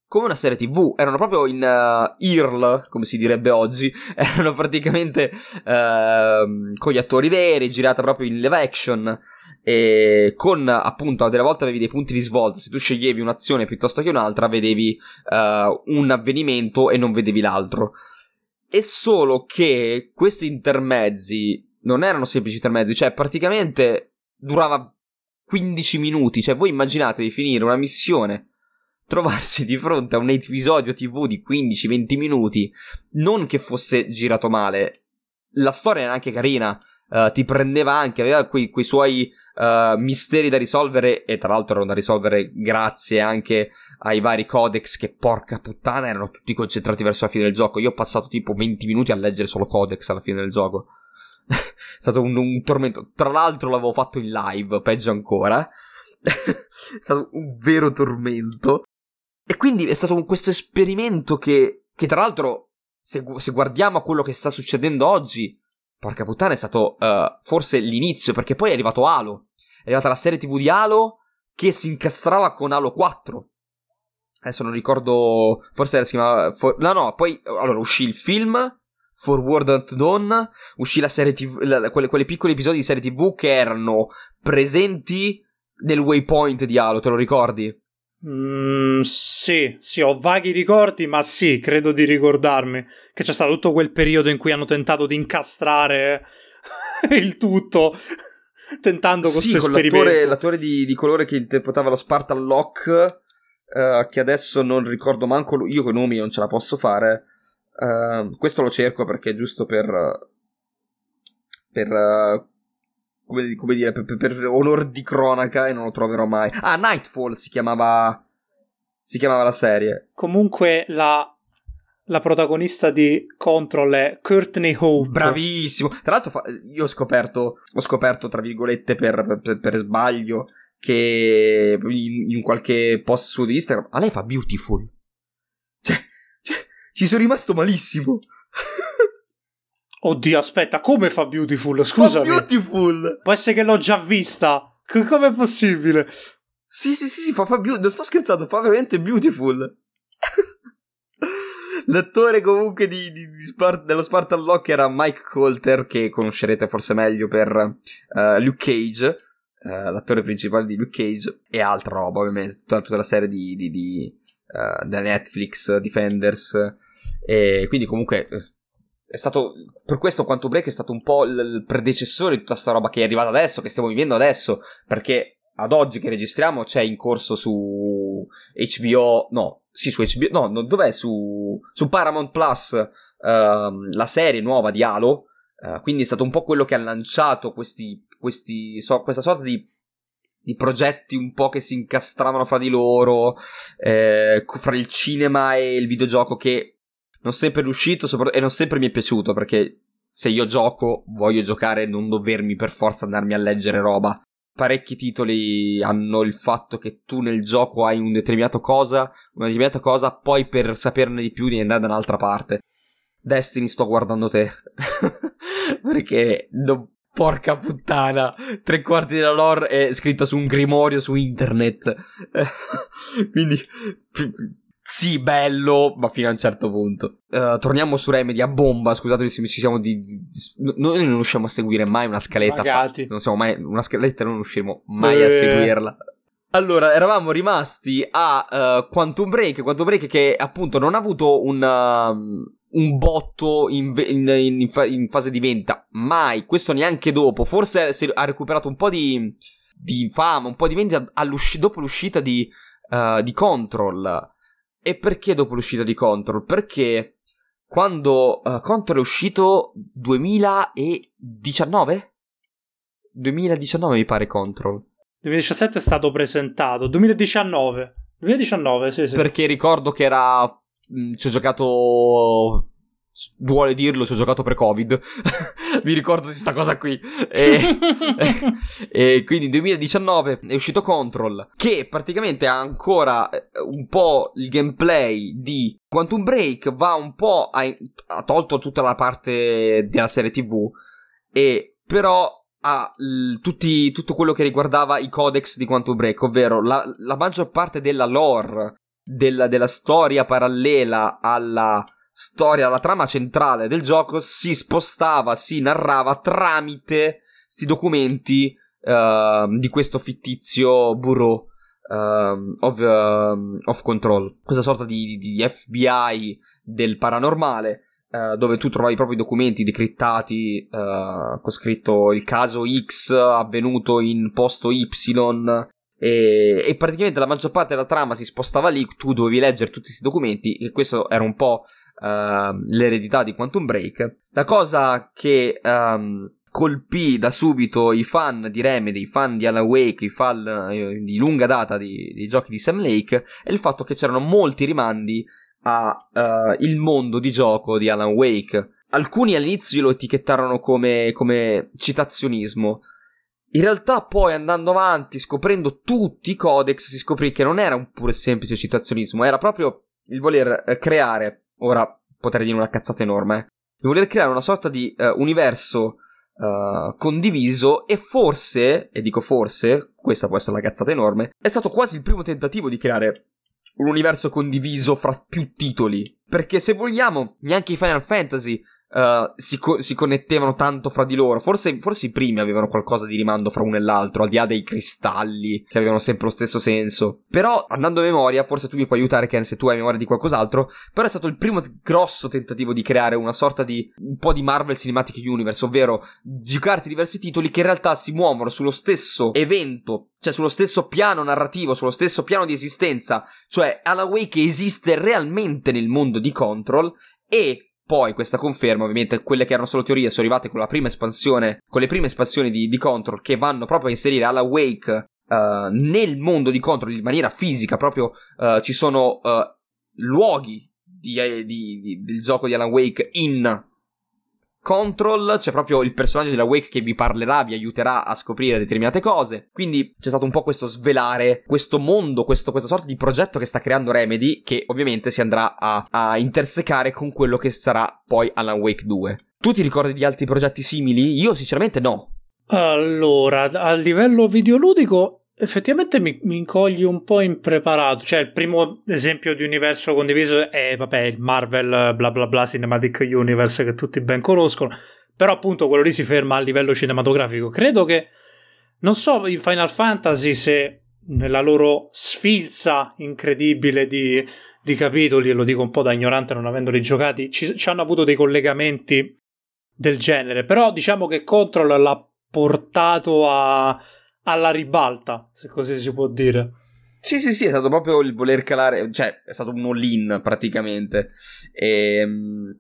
come una serie tv, erano proprio in uh, IRL, come si direbbe oggi, erano praticamente uh, con gli attori veri, girata proprio in live action, e con appunto delle volte avevi dei punti di svolta, se tu sceglievi un'azione piuttosto che un'altra, vedevi uh, un avvenimento e non vedevi l'altro. E solo che questi intermezzi non erano semplici intermezzi, cioè praticamente durava 15 minuti, cioè voi immaginatevi finire una missione trovarsi di fronte a un episodio TV di 15-20 minuti, non che fosse girato male, la storia era anche carina, uh, ti prendeva anche, aveva quei, quei suoi uh, misteri da risolvere e tra l'altro erano da risolvere grazie anche ai vari codex che porca puttana erano tutti concentrati verso la fine del gioco. Io ho passato tipo 20 minuti a leggere solo codex alla fine del gioco. è stato un, un tormento. Tra l'altro l'avevo fatto in live, peggio ancora. è stato un vero tormento. E quindi è stato questo esperimento che, che tra l'altro, se, se, guardiamo a quello che sta succedendo oggi, porca puttana, è stato uh, forse l'inizio, perché poi è arrivato Halo. È arrivata la serie TV di Halo che si incastrava con Halo 4. Adesso non ricordo, forse si chiamava... For, no, no, poi allora uscì il film Forward at Dawn, uscì la serie TV, la, quelle, quelle piccoli episodi di serie TV che erano presenti nel waypoint di Halo, te lo ricordi? Mm, sì, sì, ho vaghi ricordi, ma sì, credo di ricordarmi che c'è stato tutto quel periodo in cui hanno tentato di incastrare il tutto, tentando sì, questo con esperimento. L'attore, l'attore di, di, colore che interpretava lo Spartan Lock, uh, che adesso non ricordo manco, io con i nomi non ce la posso fare. Uh, questo lo cerco perché è giusto per... per uh, come, come dire, per, per, onor di cronaca e non lo troverò mai. Ah, Nightfall si chiamava. Si chiamava la serie. Comunque la. La protagonista di Control è Courtney Hope. Bravissimo. Tra l'altro, fa, io ho scoperto, ho scoperto, tra virgolette, per, per, per sbaglio, che in, in, qualche post su Instagram. A lei fa beautiful. Cioè, cioè ci sono rimasto malissimo. Oddio, aspetta, come fa Beautiful? Scusami. Fa Beautiful! Può essere che l'ho già vista. Com'è possibile? Sì, sì, sì, sì fa, fa Beautiful. Non sto scherzando, fa veramente Beautiful. L'attore comunque di, di, di Spart- dello Spartan Lock era Mike Colter, che conoscerete forse meglio per uh, Luke Cage, uh, l'attore principale di Luke Cage, e altra roba ovviamente, tutta, tutta la serie di, di, di uh, da Netflix, Defenders, e quindi comunque è stato per questo Quantum Break è stato un po' il predecessore di tutta sta roba che è arrivata adesso, che stiamo vivendo adesso, perché ad oggi che registriamo c'è in corso su HBO, no, sì, su HBO, no, dov'è? Su, su Paramount Plus uh, la serie nuova di Halo, uh, quindi è stato un po' quello che ha lanciato questi, questi so, questa sorta di di progetti un po' che si incastravano fra di loro, eh, fra il cinema e il videogioco che non sempre è riuscito e non sempre mi è piaciuto perché se io gioco voglio giocare e non dovermi per forza andarmi a leggere roba. Parecchi titoli hanno il fatto che tu nel gioco hai un determinato cosa, una determinata cosa, poi per saperne di più devi andare da un'altra parte. Destiny sto guardando te. perché no, porca puttana, tre quarti della lore è scritta su un grimorio su internet. Quindi sì, bello, ma fino a un certo punto. Uh, torniamo su Remedy a bomba. Scusate se ci siamo di, di, di, Noi non riusciamo a seguire mai una scaletta. Magati. Non siamo mai. Una scaletta non riusciremo mai eh. a seguirla. Allora, eravamo rimasti a uh, Quantum Break. Quantum Break che appunto non ha avuto un. Uh, un botto in, in, in, in, fase di venta, mai, questo neanche dopo. Forse ha recuperato un po' di, di fama, un po' di vendita dopo l'uscita di, di Control. E perché dopo l'uscita di Control? Perché quando uh, Control è uscito 2019? 2019 mi pare Control. 2017 è stato presentato, 2019. 2019, sì, sì. Perché ricordo che era... Mm, ci ho giocato duole dirlo, ci ho giocato pre-Covid. Mi ricordo di sta cosa qui. E, e quindi nel 2019 è uscito Control, che praticamente ha ancora eh, un po' il gameplay di Quantum Break, va un po' a, ha tolto tutta la parte della serie TV, e però ha l, tutti, tutto quello che riguardava i codex di Quantum Break, ovvero la, la maggior parte della lore, della, della storia parallela alla storia, alla trama centrale del gioco si spostava, si narrava tramite questi documenti uh, di questo fittizio bureau uh, of, uh, of, control, questa sorta di, di, FBI del paranormale. Uh, dove tu trovavi proprio i documenti decrittati uh, con scritto il caso X avvenuto in posto Y e, e, praticamente la maggior parte della trama si spostava lì, tu dovevi leggere tutti questi documenti e questo era un po' uh, l'eredità di Quantum Break. La cosa che um, colpì da subito i fan di Remedy, i fan di Alan Wake, i fan eh, di lunga data di, di, giochi di Sam Lake, è il fatto che c'erano molti rimandi al uh, mondo di gioco di Alan Wake. Alcuni all'inizio lo etichettarono come, come citazionismo. In realtà poi andando avanti, scoprendo tutti i codex, si scoprì che non era un puro e semplice citazionismo, era proprio il voler eh, creare ora potrei dire una cazzata enorme, eh, di voler creare una sorta di uh, universo uh, condiviso e forse, e dico forse, questa può essere una cazzata enorme, è stato quasi il primo tentativo di creare un universo condiviso fra più titoli. Perché se vogliamo, neanche i Final Fantasy uh, si, co- si, connettevano tanto fra di loro. Forse, forse, i primi avevano qualcosa di rimando fra uno e l'altro, al di là dei cristalli che avevano sempre lo stesso senso. Però, andando a memoria, forse tu mi puoi aiutare, Ken, se tu hai memoria di qualcos'altro. Però è stato il primo grosso tentativo di creare una sorta di un po' di Marvel Cinematic Universe, ovvero giocarti diversi titoli che in realtà si muovono sullo stesso evento cioè sullo stesso piano narrativo, sullo stesso piano di esistenza, cioè Alan Wake esiste realmente nel mondo di Control e poi questa conferma, ovviamente, quelle che erano solo teorie sono arrivate con la prima espansione, con le prime espansioni di, di Control che vanno proprio a inserire alla Wake uh, nel mondo di Control in maniera fisica, proprio uh, ci sono uh, luoghi di, di, del gioco di Alan Wake in Control, c'è proprio il personaggio della Wake che vi parlerà, vi aiuterà a scoprire determinate cose. Quindi c'è stato un po' questo svelare questo mondo, questo, questa sorta di progetto che sta creando Remedy, che ovviamente si andrà a, a intersecare con quello che sarà poi Alan Wake 2. Tu ti ricordi di altri progetti simili? Io sinceramente no. Allora, a livello videoludico Effettivamente mi, mi incogli un po' impreparato. Cioè, il primo esempio di universo condiviso è, vabbè, il Marvel bla bla bla Cinematic Universe che tutti ben conoscono. Però, appunto, quello lì si ferma a livello cinematografico. Credo che, non so, in Final Fantasy se nella loro sfilza incredibile di, di capitoli, e lo dico un po' da ignorante non avendoli giocati, ci, ci hanno avuto dei collegamenti del genere. Però, diciamo che Control l'ha portato a alla ribalta, se così si può dire. Sì, sì, sì, è stato proprio il voler calare, cioè è stato un all-in praticamente. E, ehm,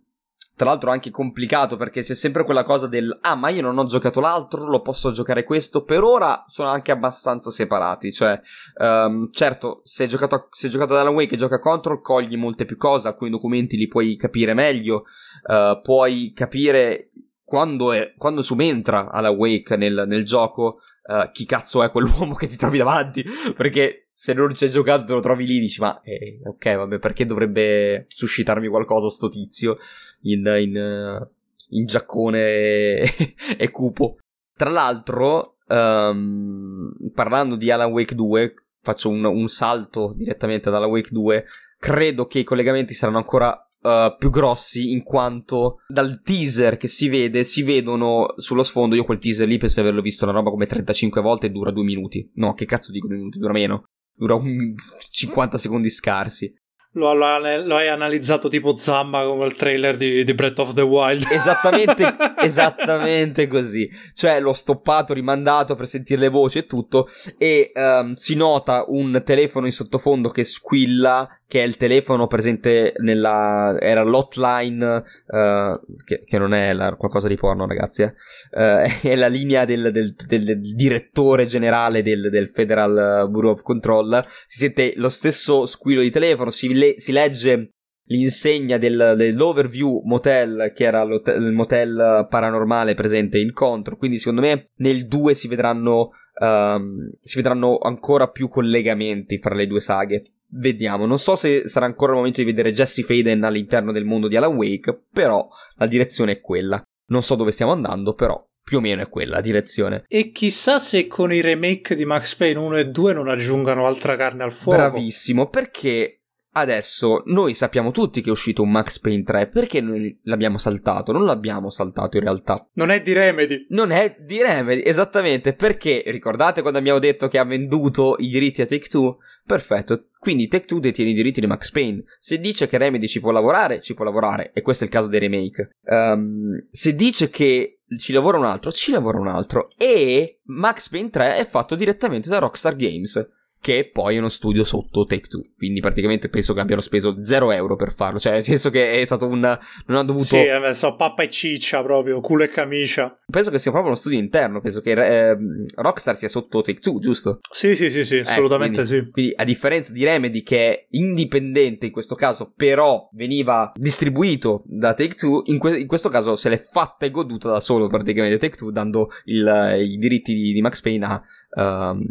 tra l'altro anche complicato perché c'è sempre quella cosa del ah ma io non ho giocato l'altro, lo posso giocare questo, per ora sono anche abbastanza separati, cioè um, certo se hai giocato, se hai giocato ad Alan Wake e gioca Control cogli molte più cose, alcuni documenti li puoi capire meglio, uh, puoi capire quando, è, quando subentra Alan Wake nel, nel gioco uh, chi cazzo è quell'uomo che ti trovi davanti, perché se non ci hai giocato te lo trovi lì dici ma eh, ok vabbè perché dovrebbe suscitarmi qualcosa sto tizio in, in, in giaccone e, e, cupo. Tra l'altro um, parlando di Alan Wake 2 faccio un, un salto direttamente ad Alan Wake 2 credo che i collegamenti saranno ancora Uh, più grossi in quanto dal teaser che si vede si vedono sullo sfondo io quel teaser lì penso di averlo visto una roba come 35 volte e dura due minuti no che cazzo dico due minuti dura meno dura un 50 secondi scarsi lo, lo, lo, hai analizzato tipo Zamma come il trailer di, di Breath of the Wild. Esattamente, esattamente così. Cioè, l'ho stoppato, rimandato per sentire le voci e tutto. E um, si nota un telefono in sottofondo che squilla che è il telefono presente nella era l'hotline uh, che, che, non è la, qualcosa di porno ragazzi eh? uh, è la linea del, del, del, del direttore generale del, Federal Bureau of Control si sente lo stesso squillo di telefono si, le, si legge l'insegna del, dell'Overview Motel, che era il motel paranormale presente in Contro. Quindi, secondo me, nel 2 si vedranno, um, si vedranno ancora più collegamenti fra le due saghe. Vediamo, non so se sarà ancora il momento di vedere Jesse Faden all'interno del mondo di Alan Wake, però la direzione è quella. Non so dove stiamo andando, però più o meno è quella direzione. E chissà se con i remake di Max Payne 1 e 2 non aggiungano altra carne al fuoco. Bravissimo, perché Adesso noi sappiamo tutti che è uscito un Max Payne 3, perché noi l'abbiamo saltato? Non l'abbiamo saltato in realtà. Non è di Remedy. Non è di Remedy, esattamente, perché ricordate quando abbiamo detto che ha venduto i diritti a Take Two? Perfetto, quindi Take Two detiene i diritti di Max Payne. Se dice che Remedy ci può lavorare, ci può lavorare, e questo è il caso dei remake. Um, se dice che ci lavora un altro, ci lavora un altro. E Max Payne 3 è fatto direttamente da Rockstar Games che poi è uno studio sotto Take Two. Quindi praticamente penso che abbiano speso 0 euro per farlo. Cioè, nel senso che è stato un. Non ha dovuto. Sì, eh, so, pappa e ciccia proprio, culo e camicia. Penso che sia proprio uno studio interno. Penso che eh, Rockstar sia sotto Take Two, giusto? Sì, sì, sì, sì, eh, assolutamente quindi, sì. Quindi, a differenza di Remedy, che è indipendente in questo caso, però veniva distribuito da Take Two, in, que- in questo caso se l'è fatta e goduta da solo praticamente Take Two, dando il, i diritti di, di Max Payne a. Um,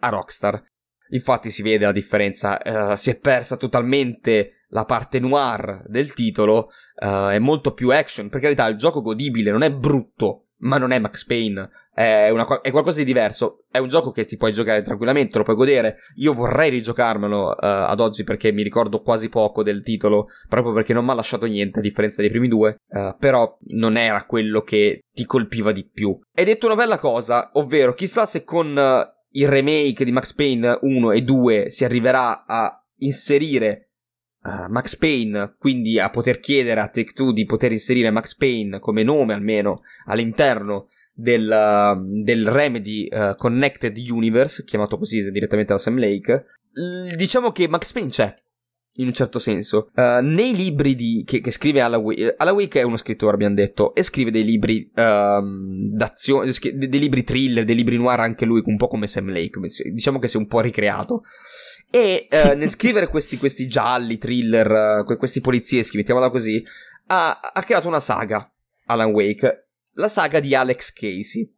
a Rockstar. Infatti si vede la differenza, uh, si è persa totalmente la parte noir del titolo, uh, è molto più action, per carità il gioco godibile, non è brutto, ma non è Max Payne, è, una, è, qualcosa di diverso, è un gioco che ti puoi giocare tranquillamente, lo puoi godere, io vorrei rigiocarmelo uh, ad oggi perché mi ricordo quasi poco del titolo, proprio perché non mi ha lasciato niente a differenza dei primi due, però non era quello che ti colpiva di più. Hai detto una bella cosa, ovvero chissà se con il remake di Max Payne 1 e 2 si arriverà a inserire uh, Max Payne, quindi a poter chiedere a Take Two di poter inserire Max Payne come nome almeno all'interno del, uh, del Remedy uh, Connected Universe, chiamato così direttamente da Sam Lake. Diciamo che Max Payne c'è, in un certo senso. Uh, nei libri di, che, che, scrive Alan Wake, Alan Wake è uno scrittore, abbiamo detto, e scrive dei libri uh, d'azione, dei, dei, libri thriller, dei libri noir anche lui, un po' come Sam Lake, diciamo che si è un po' ricreato. E uh, nel scrivere questi, questi gialli, thriller, questi polizieschi, mettiamola così, ha, ha creato una saga, Alan Wake, la saga di Alex Casey.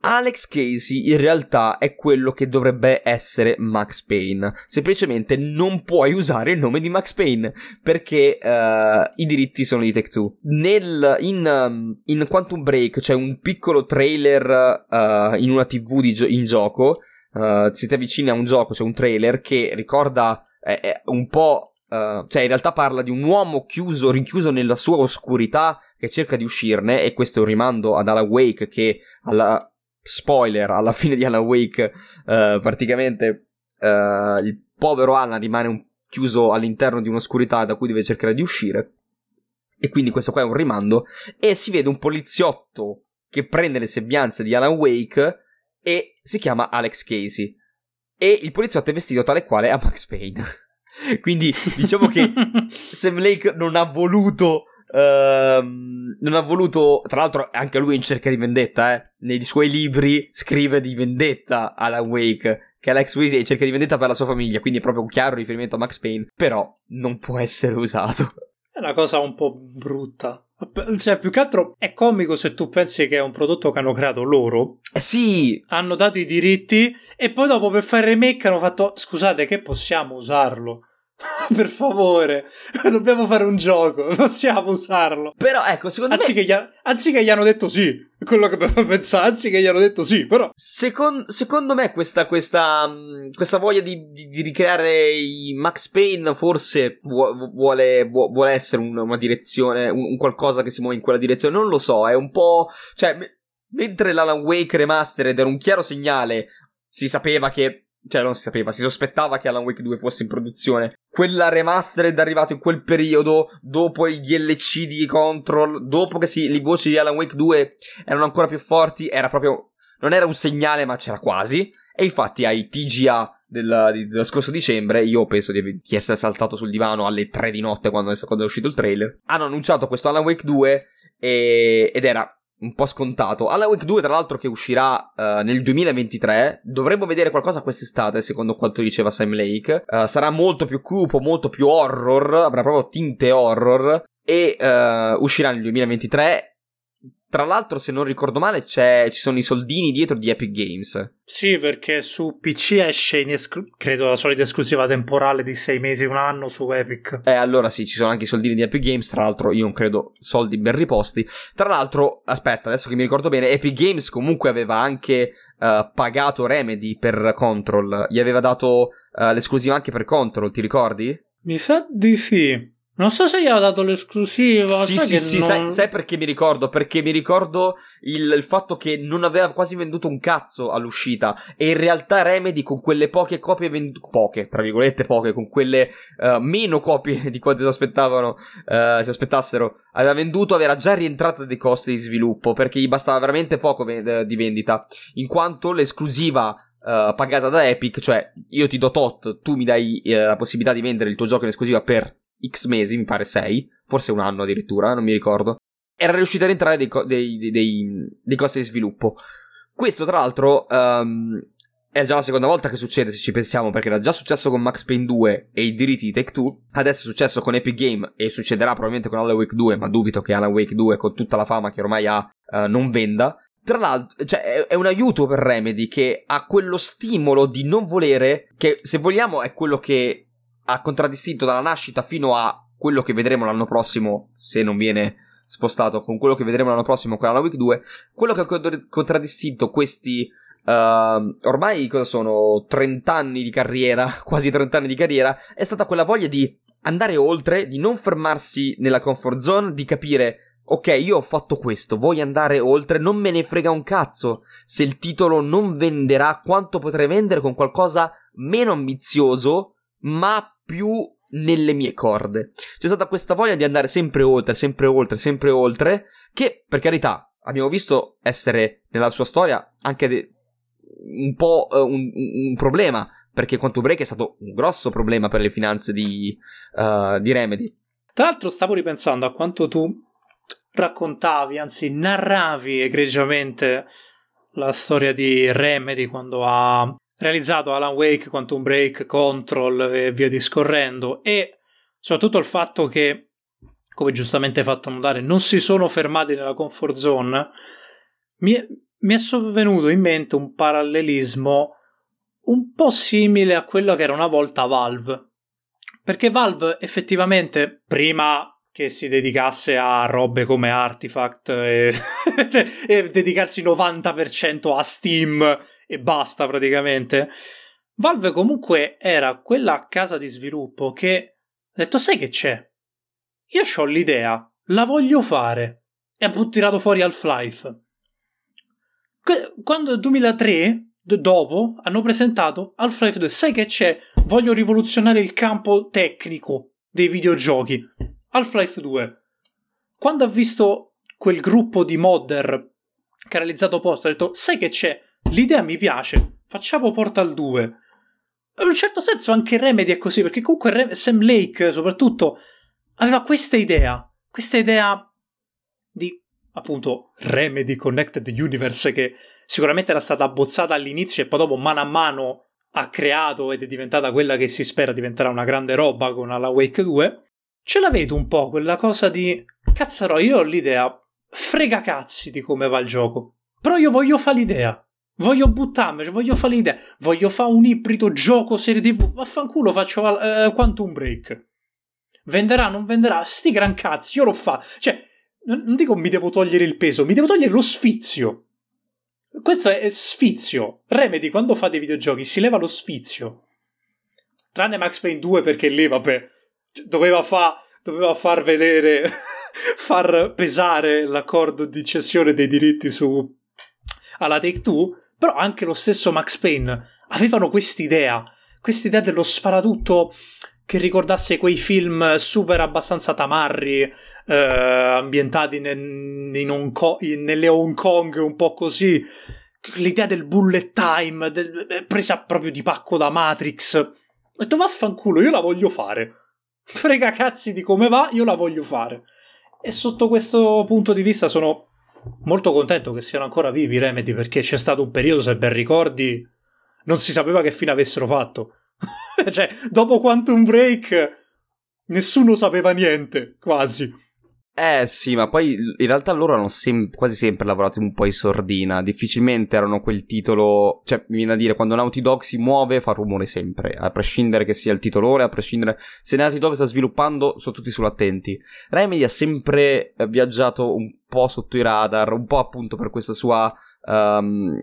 Alex Casey in realtà è quello che dovrebbe essere Max Payne. Semplicemente non puoi usare il nome di Max Payne perché uh, i diritti sono di Tech 2. Nel, in, um, in, Quantum Break c'è un piccolo trailer uh, in una TV gio- in gioco. Uh, siete vicini a un gioco, c'è un trailer che ricorda eh, un po'. Cioè, in realtà parla di un uomo chiuso, rinchiuso nella sua oscurità che cerca di uscirne. E questo è un rimando ad Alan Wake che alla spoiler, alla fine di Alan Wake, uh, praticamente uh, il povero Alan rimane un, chiuso all'interno di un'oscurità da cui deve cercare di uscire. E quindi questo qua è un rimando. E si vede un poliziotto che prende le sembianze di Alan Wake e si chiama Alex Casey. E il poliziotto è vestito tale quale a Max Payne. quindi diciamo che Sam Lake non ha voluto Uh, non ha voluto, tra l'altro, anche lui in cerca di vendetta, eh. Nei suoi libri scrive di vendetta Alan Wake. Che Alex Weasley è in cerca di vendetta per la sua famiglia, quindi è proprio un chiaro riferimento a Max Payne. Però non può essere usato. È una cosa un po' brutta. Cioè, più che altro è comico se tu pensi che è un prodotto che hanno creato loro. Eh sì! Hanno dato i diritti e poi dopo per fare il remake hanno fatto scusate che possiamo usarlo. per favore, dobbiamo fare un gioco, possiamo usarlo. Però ecco, secondo anzi me... Che gli, anzi che gli hanno detto sì, quello che pensare, anzi che gli hanno detto sì, però... Second, secondo me questa, questa, mm, questa voglia di, di, di, ricreare i Max Payne forse vuole, vuole essere una, direzione, un, un, qualcosa che si muove in quella direzione, non lo so, è un po'... Cioè, mentre l'Alan Wake Remastered era un chiaro segnale, si sapeva che cioè non si sapeva, si sospettava che Alan Wake 2 fosse in produzione. Quella remastered è arrivato in quel periodo, dopo i DLC di Control, dopo che si, le voci di Alan Wake 2 erano ancora più forti, era proprio, non era un segnale ma c'era quasi. E infatti ai TGA della, di, dello scorso dicembre, io penso di, di, essere saltato sul divano alle 3 di notte quando è, quando è uscito il trailer, hanno annunciato questo Alan Wake 2 e, ed era un po' scontato. Alan Wake 2, tra l'altro, che uscirà uh, nel 2023, dovremmo vedere qualcosa quest'estate, secondo quanto diceva Sam Lake. Uh, sarà molto più cupo, molto più horror, avrà proprio tinte horror. E uh, uscirà nel 2023 tra l'altro, se non ricordo male, ci sono i soldini dietro di Epic Games. Sì, perché su PC esce in esclu- credo la solita esclusiva temporale di sei mesi, un anno su Epic. Eh, allora sì, ci sono anche i soldini di Epic Games. Tra l'altro, io non credo soldi ben riposti. Tra l'altro, aspetta, adesso che mi ricordo bene, Epic Games comunque aveva anche uh, pagato Remedy per Control. Gli aveva dato uh, l'esclusiva anche per Control, ti ricordi? Mi sa di sì. Non so se gli ha dato l'esclusiva. Sì, sì, sì, non... sai, sai, perché mi ricordo? Perché mi ricordo il, il, fatto che non aveva quasi venduto un cazzo all'uscita. E in realtà Remedy con quelle poche copie vendute, poche, tra virgolette poche, con quelle uh, meno copie di quante si aspettavano, uh, si aspettassero, aveva venduto, era già rientrata dei costi di sviluppo. Perché gli bastava veramente poco v- di vendita. In quanto l'esclusiva Uh, pagata da Epic, cioè io ti do tot, tu mi dai uh, la possibilità di vendere il tuo gioco in esclusiva per X mesi, mi pare 6, forse un anno addirittura, non mi ricordo, era riuscita a rientrare dei, dei, dei, dei, costi di sviluppo. Questo, tra l'altro, um, è già la seconda volta che succede, se ci pensiamo, perché era già successo con Max Payne 2 e i diritti di Take-Two, adesso è successo con Epic Game e succederà probabilmente con Alan Wake 2, ma dubito che Alan Wake 2, con tutta la fama che ormai ha, uh, non venda. Tra l'altro, cioè, è, un aiuto per Remedy che ha quello stimolo di non volere, che se vogliamo è quello che ha contraddistinto dalla nascita fino a quello che vedremo l'anno prossimo, se non viene spostato con quello che vedremo l'anno prossimo con la Week 2, quello che ha contraddistinto questi uh, ormai cosa sono? 30 anni di carriera, quasi 30 anni di carriera, è stata quella voglia di andare oltre, di non fermarsi nella comfort zone, di capire Ok, io ho fatto questo, voglio andare oltre, non me ne frega un cazzo se il titolo non venderà quanto potrei vendere con qualcosa meno ambizioso, ma più nelle mie corde. C'è stata questa voglia di andare sempre oltre, sempre oltre, sempre oltre, che per carità abbiamo visto essere nella sua storia anche de- un po' uh, un, un, problema, perché Quantum Break è stato un grosso problema per le finanze di, uh, di Remedy. Tra l'altro stavo ripensando a quanto tu raccontavi, anzi narravi egregiamente la storia di Remedy quando ha realizzato Alan Wake, Quantum Break, Control e via discorrendo e soprattutto il fatto che, come giustamente fatto notare, non si sono fermati nella comfort zone, mi è, mi è sovvenuto in mente un parallelismo un po' simile a quello che era una volta Valve. Perché Valve effettivamente, prima che si dedicasse a robe come Artifact e, e dedicarsi 90% a Steam e basta praticamente. Valve comunque era quella casa di sviluppo che ha detto sai che c'è? Io ho l'idea, la voglio fare. E ha tirato fuori Half-Life. Quando nel 2003, dopo, hanno presentato Half-Life 2, sai che c'è? Voglio rivoluzionare il campo tecnico dei videogiochi. Half-Life 2. Quando ha visto quel gruppo di modder che ha realizzato post, ha detto sai che c'è? L'idea mi piace, facciamo Portal 2. In un certo senso anche Remedy è così, perché comunque Sam Lake soprattutto aveva questa idea, questa idea di appunto Remedy Connected Universe che sicuramente era stata abbozzata all'inizio e poi dopo mano a mano ha creato ed è diventata quella che si spera diventerà una grande roba con la Wake 2. Ce la vedo un po' quella cosa di cazzaro, io ho l'idea, frega cazzi di come va il gioco, però io voglio fare l'idea. Voglio buttarmi, voglio fare l'idea, voglio fare un ibrido gioco serie TV, vaffanculo faccio uh, Quantum Break. Venderà, non venderà, sti gran cazzi, io lo fa. Cioè, non dico mi devo togliere il peso, mi devo togliere lo sfizio. Questo è sfizio. Remedy quando fa dei videogiochi si leva lo sfizio. Tranne Max Payne 2 perché lì, vabbè, doveva, fa, doveva far vedere, far pesare l'accordo di cessione dei diritti su alla Take Two però anche lo stesso Max Payne avevano quest'idea, quest'idea dello sparatutto che ricordasse quei film super abbastanza tamarri, eh, ambientati in, in Hong Kong, in, nelle Hong Kong un po' così. L'idea del bullet time, del, eh, presa proprio di pacco da Matrix. Ho detto vaffanculo, io la voglio fare. Frega cazzi di come va, io la voglio fare. E sotto questo punto di vista sono molto contento che siano ancora vivi Remedy perché c'è stato un periodo, se ben ricordi, non si sapeva che fine avessero fatto. cioè, dopo Quantum Break nessuno sapeva niente, quasi. Eh sì, ma poi in realtà loro hanno sem- quasi sempre lavorato un po' in sordina. Difficilmente erano quel titolo. Cioè, mi viene a dire, quando Naughty Dog si muove fa rumore sempre. A prescindere che sia il titolore, a prescindere. Se Naughty Dog sta sviluppando, sono tutti sull'attenti. Remedy ha sempre viaggiato un po' sotto i radar, un po' appunto per questa sua. Um,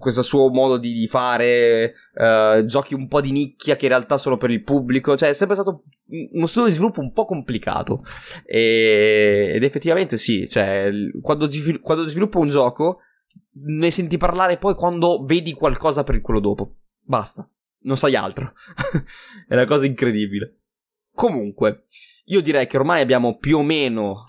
questo suo modo di, fare uh, giochi un po' di nicchia che in realtà sono per il pubblico. Cioè, è sempre stato uno studio di sviluppo un po' complicato. E, ed effettivamente sì, cioè, quando, quando sviluppo un gioco, ne senti parlare poi quando vedi qualcosa per quello dopo. Basta, non sai altro. è una cosa incredibile. Comunque, io direi che ormai abbiamo più o meno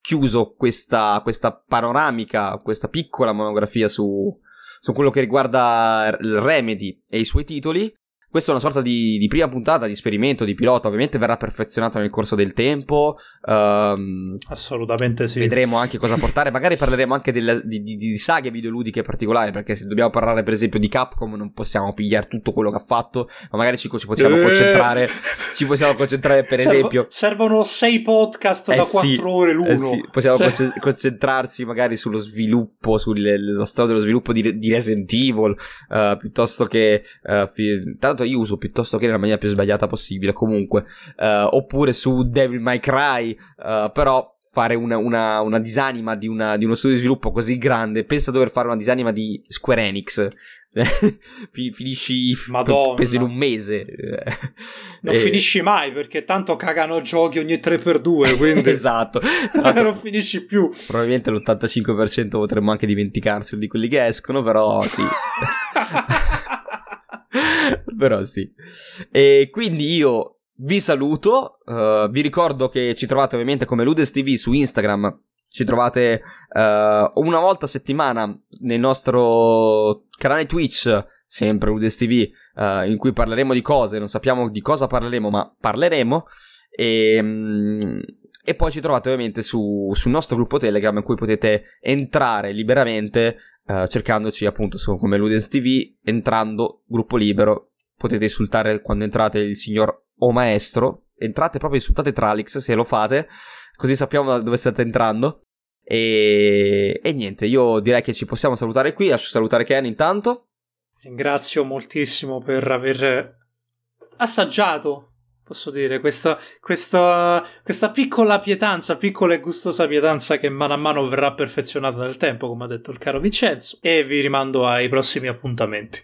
chiuso questa, questa panoramica, questa piccola monografia su, su quello che riguarda Remedy e i suoi titoli. Questa è una sorta di, di, prima puntata, di esperimento, di pilota. Ovviamente verrà perfezionata nel corso del tempo. Um, Assolutamente sì. Vedremo anche cosa portare. Magari parleremo anche del, di, di, di, saghe videoludiche particolari. Perché se dobbiamo parlare, per esempio, di Capcom, non possiamo pigliare tutto quello che ha fatto. Ma magari ci, ci possiamo eh. concentrare. Ci possiamo concentrare, per Servo, esempio. Servono sei podcast eh da quattro sì, ore l'uno. Eh sì. Possiamo cioè... concentrarsi magari sullo sviluppo, sulla storia dello sviluppo di, di Resident Evil. Uh, piuttosto che. Uh, fi- tanto io uso piuttosto che nella maniera più sbagliata possibile comunque uh, oppure su Devil May Cry uh, però fare una, una, una disanima di, una, di, uno studio di sviluppo così grande pensa a dover fare una disanima di Square Enix. Finisci Madonna. peso in un mese. Non e... finisci mai perché tanto cagano giochi ogni 3x2 quindi esatto. Non finisci più. Probabilmente l'85% potremmo anche dimenticarci di quelli che escono però sì Però sì. E quindi io vi saluto. Uh, vi ricordo che ci trovate ovviamente come Ludes TV su Instagram. Ci trovate uh, una volta a settimana nel nostro canale Twitch, sempre Ludes TV, uh, in cui parleremo di cose. Non sappiamo di cosa parleremo, ma parleremo. E. Um, e poi ci trovate ovviamente su, sul nostro gruppo Telegram in cui potete entrare liberamente uh, cercandoci appunto su, come Ludens TV, entrando gruppo libero. Potete insultare quando entrate il signor o maestro. Entrate proprio, insultate Tralix se lo fate, così sappiamo dove state entrando. E, e niente, io direi che ci possiamo salutare qui. Lascio salutare Ken intanto. Ringrazio moltissimo per aver assaggiato posso dire, questa, questa, questa, piccola pietanza, piccola e gustosa pietanza che mano a mano verrà perfezionata nel tempo, come ha detto il caro Vincenzo, e vi rimando ai prossimi appuntamenti.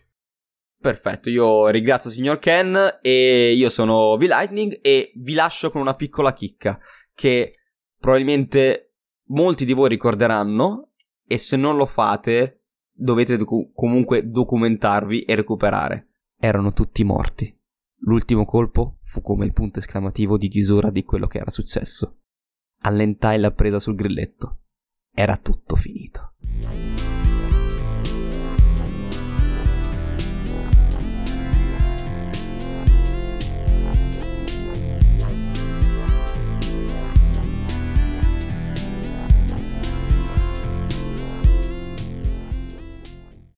Perfetto, io ringrazio signor Ken e io sono V-Lightning e vi lascio con una piccola chicca che probabilmente molti di voi ricorderanno e se non lo fate dovete docu- comunque documentarvi e recuperare. Erano tutti morti. L'ultimo colpo fu come il punto esclamativo di chiusura di quello che era successo. Allentai la presa sul grilletto. Era tutto finito.